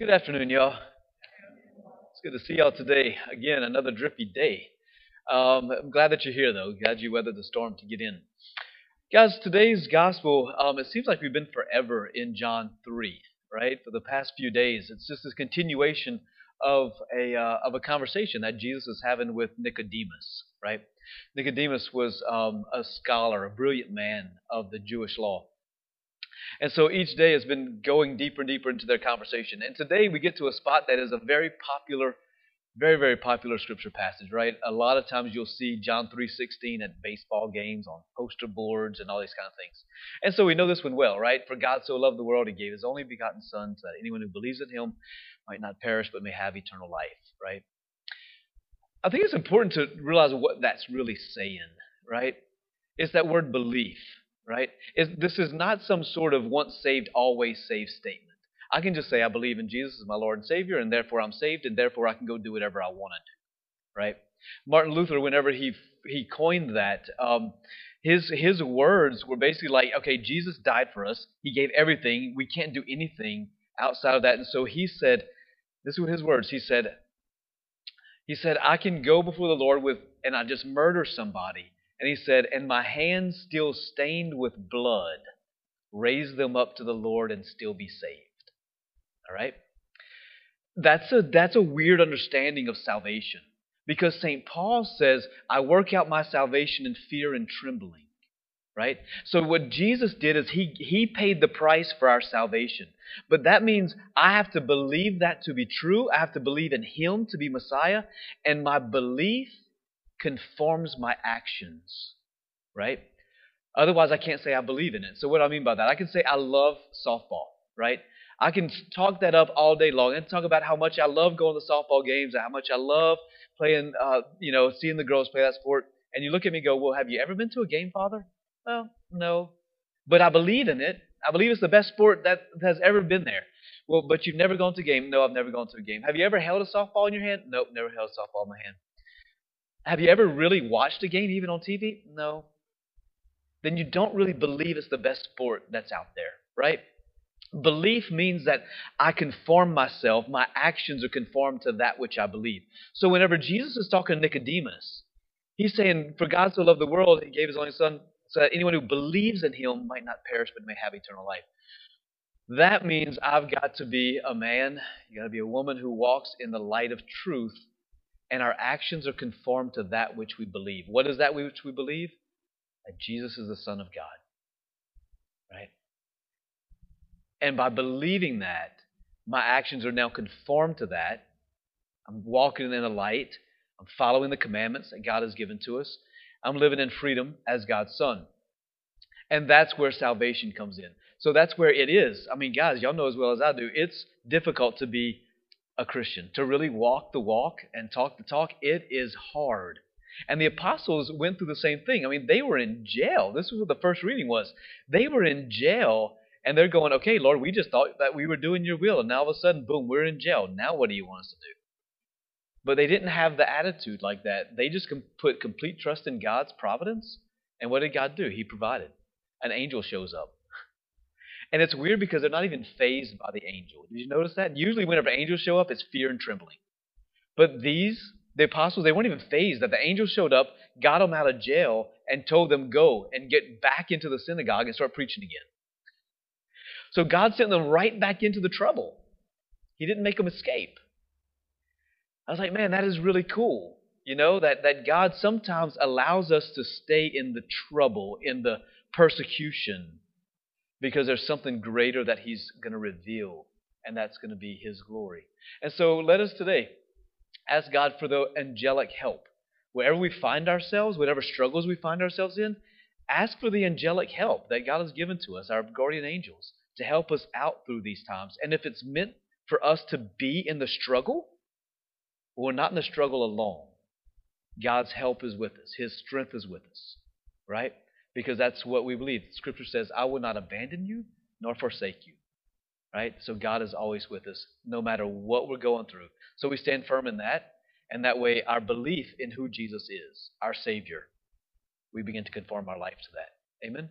Good afternoon, y'all. It's good to see y'all today. Again, another drippy day. Um, I'm glad that you're here, though. Glad you weathered the storm to get in. Guys, today's gospel, um, it seems like we've been forever in John 3, right? For the past few days. It's just this continuation of a, uh, of a conversation that Jesus is having with Nicodemus, right? Nicodemus was um, a scholar, a brilliant man of the Jewish law. And so each day has been going deeper and deeper into their conversation. And today we get to a spot that is a very popular, very, very popular scripture passage, right? A lot of times you'll see John 3.16 at baseball games on poster boards and all these kind of things. And so we know this one well, right? For God so loved the world, he gave his only begotten Son so that anyone who believes in him might not perish but may have eternal life, right? I think it's important to realize what that's really saying, right? It's that word belief right? this is not some sort of once saved, always saved statement. I can just say, I believe in Jesus as my Lord and Savior, and therefore I'm saved, and therefore I can go do whatever I want to do, right? Martin Luther, whenever he he coined that, um, his his words were basically like, okay, Jesus died for us. He gave everything. We can't do anything outside of that. And so he said, this were his words. He said, he said, I can go before the Lord with, and I just murder somebody, and he said, And my hands still stained with blood, raise them up to the Lord and still be saved. All right? That's a, that's a weird understanding of salvation. Because St. Paul says, I work out my salvation in fear and trembling. Right? So what Jesus did is he, he paid the price for our salvation. But that means I have to believe that to be true. I have to believe in him to be Messiah. And my belief conforms my actions, right? Otherwise, I can't say I believe in it. So, what do I mean by that? I can say I love softball, right? I can talk that up all day long and talk about how much I love going to softball games and how much I love playing, uh, you know, seeing the girls play that sport. And you look at me and go, Well, have you ever been to a game, Father? Well, no. But I believe in it. I believe it's the best sport that has ever been there. Well, but you've never gone to a game? No, I've never gone to a game. Have you ever held a softball in your hand? Nope, never held a softball in my hand. Have you ever really watched a game, even on TV? No. Then you don't really believe it's the best sport that's out there, right? Belief means that I conform myself, my actions are conformed to that which I believe. So whenever Jesus is talking to Nicodemus, he's saying, For God so loved the world, he gave his only son, so that anyone who believes in him might not perish but may have eternal life. That means I've got to be a man, you got to be a woman who walks in the light of truth and our actions are conformed to that which we believe. What is that which we believe? That Jesus is the Son of God. Right? And by believing that, my actions are now conformed to that. I'm walking in the light. I'm following the commandments that God has given to us. I'm living in freedom as God's Son. And that's where salvation comes in. So that's where it is. I mean, guys, y'all know as well as I do, it's difficult to be a Christian. To really walk the walk and talk the talk, it is hard. And the apostles went through the same thing. I mean, they were in jail. This was what the first reading was. They were in jail, and they're going, okay, Lord, we just thought that we were doing your will, and now all of a sudden, boom, we're in jail. Now what do you want us to do? But they didn't have the attitude like that. They just put complete trust in God's providence. And what did God do? He provided. An angel shows up. And it's weird because they're not even fazed by the angel. Did you notice that? Usually, whenever angels show up, it's fear and trembling. But these, the apostles, they weren't even fazed that the angel showed up, got them out of jail, and told them, go and get back into the synagogue and start preaching again. So God sent them right back into the trouble. He didn't make them escape. I was like, man, that is really cool. You know, that, that God sometimes allows us to stay in the trouble, in the persecution, because there's something greater that He's going to reveal, and that's going to be His glory. And so let us today ask God for the angelic help. Wherever we find ourselves, whatever struggles we find ourselves in, ask for the angelic help that God has given to us, our guardian angels, to help us out through these times. And if it's meant for us to be in the struggle, we're not in the struggle alone. God's help is with us, His strength is with us, right? Because that's what we believe. Scripture says, I will not abandon you nor forsake you. Right? So God is always with us, no matter what we're going through. So we stand firm in that, and that way our belief in who Jesus is, our Savior, we begin to conform our life to that. Amen?